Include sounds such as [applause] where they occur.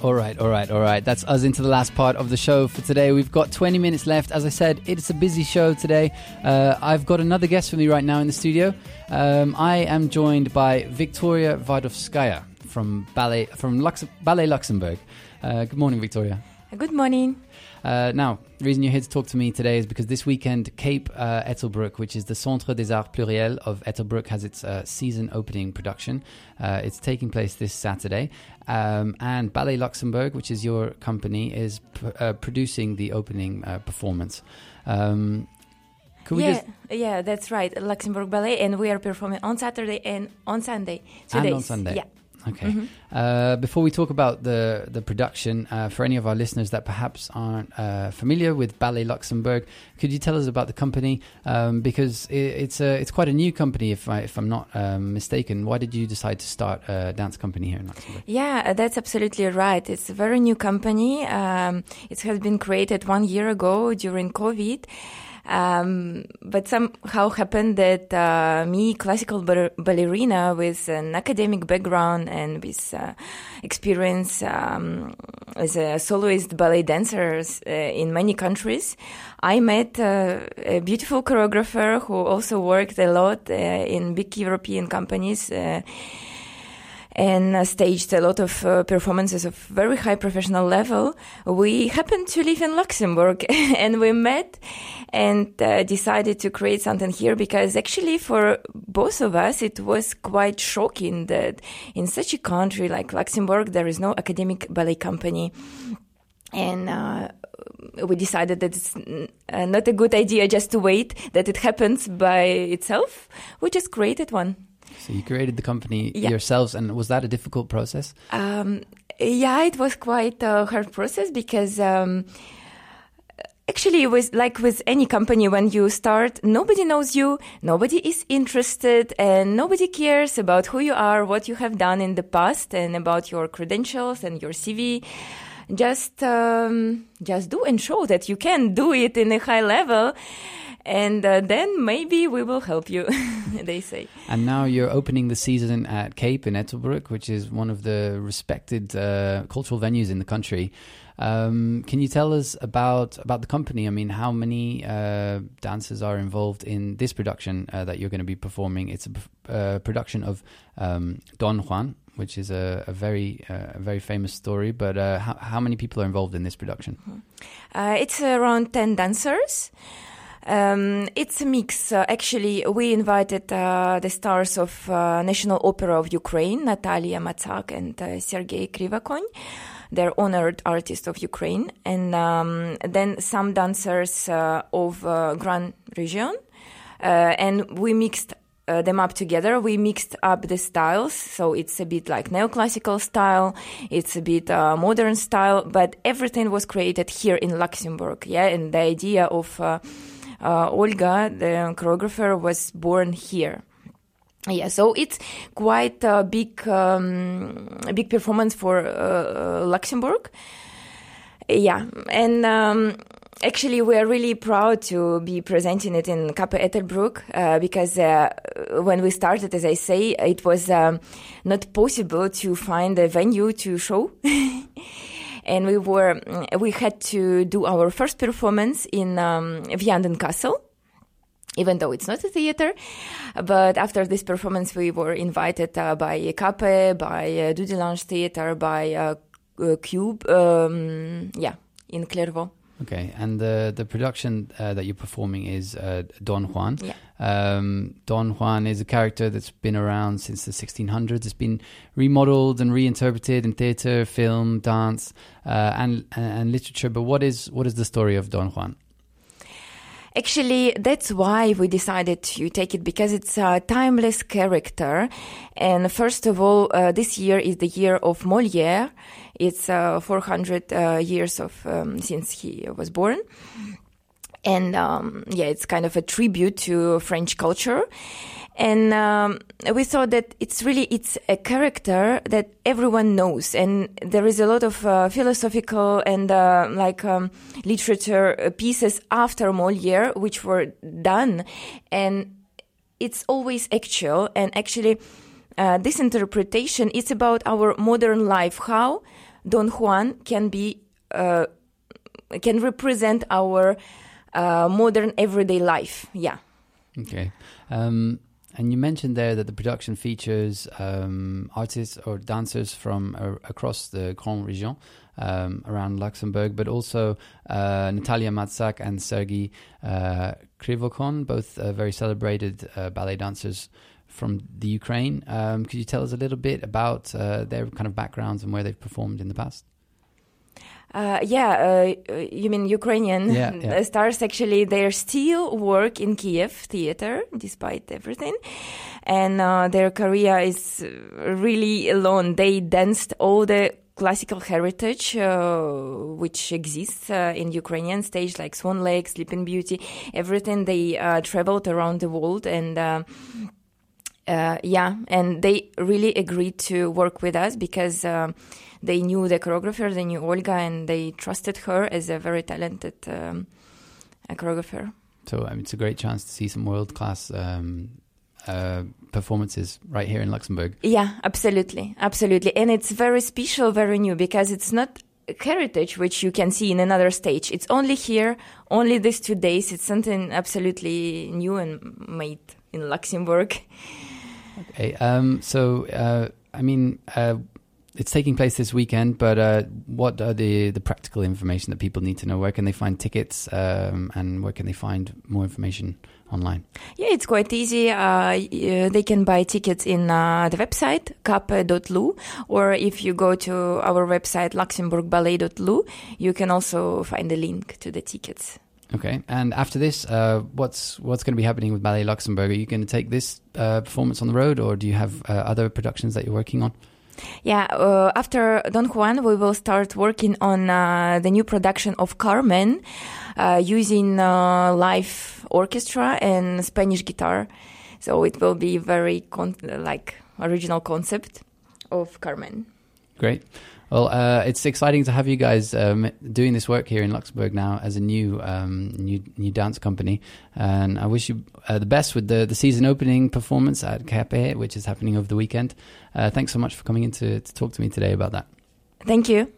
All right, all right, all right. That's us into the last part of the show for today. We've got 20 minutes left. As I said, it's a busy show today. Uh, I've got another guest with me right now in the studio. Um, I am joined by Victoria Vardovskaya from Ballet from Lux- Ballet Luxembourg. Uh, good morning, Victoria. Good morning. Uh, now, the reason you're here to talk to me today is because this weekend, Cape uh, Ettelbruck, which is the Centre des Arts Pluriels of Ettelbruck, has its uh, season opening production. Uh, it's taking place this Saturday. Um, and Ballet Luxembourg, which is your company, is p- uh, producing the opening uh, performance. Um, could we yeah, just yeah, that's right. Luxembourg Ballet, and we are performing on Saturday and on Sunday. Two And days. on Sunday. Yeah. Okay. Uh, before we talk about the the production, uh, for any of our listeners that perhaps aren't uh, familiar with Ballet Luxembourg, could you tell us about the company? Um, because it, it's a it's quite a new company, if I if I'm not um, mistaken. Why did you decide to start a dance company here in Luxembourg? Yeah, uh, that's absolutely right. It's a very new company. Um, it has been created one year ago during COVID. Um, but somehow happened that uh, me, classical ba- ballerina with an academic background and with uh, experience um, as a soloist ballet dancer uh, in many countries, I met uh, a beautiful choreographer who also worked a lot uh, in big European companies. And uh, staged a lot of uh, performances of very high professional level. We happened to live in Luxembourg [laughs] and we met and uh, decided to create something here because actually for both of us it was quite shocking that in such a country like Luxembourg there is no academic ballet company and uh, we decided that it's uh, not a good idea just to wait that it happens by itself. We just created one. So you created the company Yeah. yourselves, and was that a difficult process? Um, yeah, it was quite a hard process because um, actually it was like with any company when you start, nobody knows you, nobody is interested, and nobody cares about who you are, what you have done in the past, and about your credentials and your CV. Just, um, just do and show that you can do it in a high level. And uh, then maybe we will help you, [laughs] [laughs] they say. And now you're opening the season at Cape in Ettelbruck, which is one of the respected uh, cultural venues in the country. Um, can you tell us about about the company? I mean, how many uh, dancers are involved in this production uh, that you're going to be performing? It's a uh, production of um, Don Juan, which is a, a very uh, a very famous story. But uh, how, how many people are involved in this production? Uh, it's around 10 dancers. Um, it's a mix. Uh, actually, we invited uh, the stars of uh, National Opera of Ukraine, Natalia Matsak and uh, Sergei Krivokon. They're honored artists of Ukraine. And um, then some dancers uh, of uh, Grand Region. And we mixed them up together. We mixed up the styles, so it's a bit like neoclassical style, it's a bit uh, modern style, but everything was created here in Luxembourg. Yeah, and the idea of uh, uh, Olga, the choreographer, was born here. Yeah, so it's quite a big, um, a big performance for uh, Luxembourg. Yeah, and um, actually, we are really proud to be presenting it in Cape Ettelbruck uh, because uh, when we started, as I say, it was um, not possible to find a venue to show. [laughs] and we were we had to do our first performance in um, Vianden Castle even though it's not a theater. But after this performance, we were invited uh, by Cape, by uh, Dudelange Theater, by uh, uh, Cube, um, yeah, in Clervaux. Okay, and the the production uh, that you're performing is uh, Don Juan. Yeah. Um, Don Juan is a character that's been around since the 1600s. It's been remodeled and reinterpreted in theater, film, dance, uh, and and literature. But what is what is the story of Don Juan? Actually, that's why we decided to take it because it's a timeless character. And first of all, uh, this year is the year of Molière. It's uh, 400 uh, years of um, since he was born. And um, yeah, it's kind of a tribute to French culture. And um, we thought that it's really it's a character that everyone knows, and there is a lot of uh, philosophical and uh, like um, literature pieces after Molière which were done, and it's always actual. And actually, uh, this interpretation is about our modern life, how Don Juan can be uh, can represent our uh, modern everyday life. Yeah. Okay. Um, and you mentioned there that the production features um, artists or dancers from uh, across the Grand Region um, around Luxembourg, but also uh, Natalia Matsak and Sergei uh, Krivokon, both uh, very celebrated uh, ballet dancers from the Ukraine. Um, could you tell us a little bit about uh, their kind of backgrounds and where they've performed in the past? Uh, yeah, uh, you mean Ukrainian yeah, yeah. stars? Actually, they still work in Kiev theater despite everything, and uh, their career is really long. They danced all the classical heritage uh, which exists uh, in Ukrainian stage, like Swan Lake, Sleeping Beauty, everything. They uh, traveled around the world and. Yeah, and they really agreed to work with us because they knew the choreographer, they knew Olga, and they trusted her as a very talented um, choreographer. So I mean, it's a great chance to see some world class um, uh, performances right here in Luxembourg. Yeah, absolutely, absolutely, and it's very special, very new because it's not heritage which you can see in another stage. It's only here, only these two days. It's something absolutely new and made in Luxembourg. [laughs] Okay, um, so uh, I mean, uh, it's taking place this weekend, but uh, what are the, the practical information that people need to know? Where can they find tickets um, and where can they find more information online? Yeah, it's quite easy. Uh, they can buy tickets in uh, the website, cap.lu, or if you go to our website, luxembourgballet.lu, you can also find the link to the tickets. Okay, and after this, uh, what's what's going to be happening with Ballet Luxembourg? Are you going to take this uh, performance on the road, or do you have uh, other productions that you're working on? Yeah, uh, after Don Juan, we will start working on uh, the new production of Carmen uh, using uh, live orchestra and Spanish guitar. So it will be very con- like original concept of Carmen. Great. Well, uh, it's exciting to have you guys um, doing this work here in Luxembourg now as a new um, new new dance company, and I wish you uh, the best with the, the season opening performance at Cape, which is happening over the weekend. Uh, thanks so much for coming in to, to talk to me today about that. Thank you.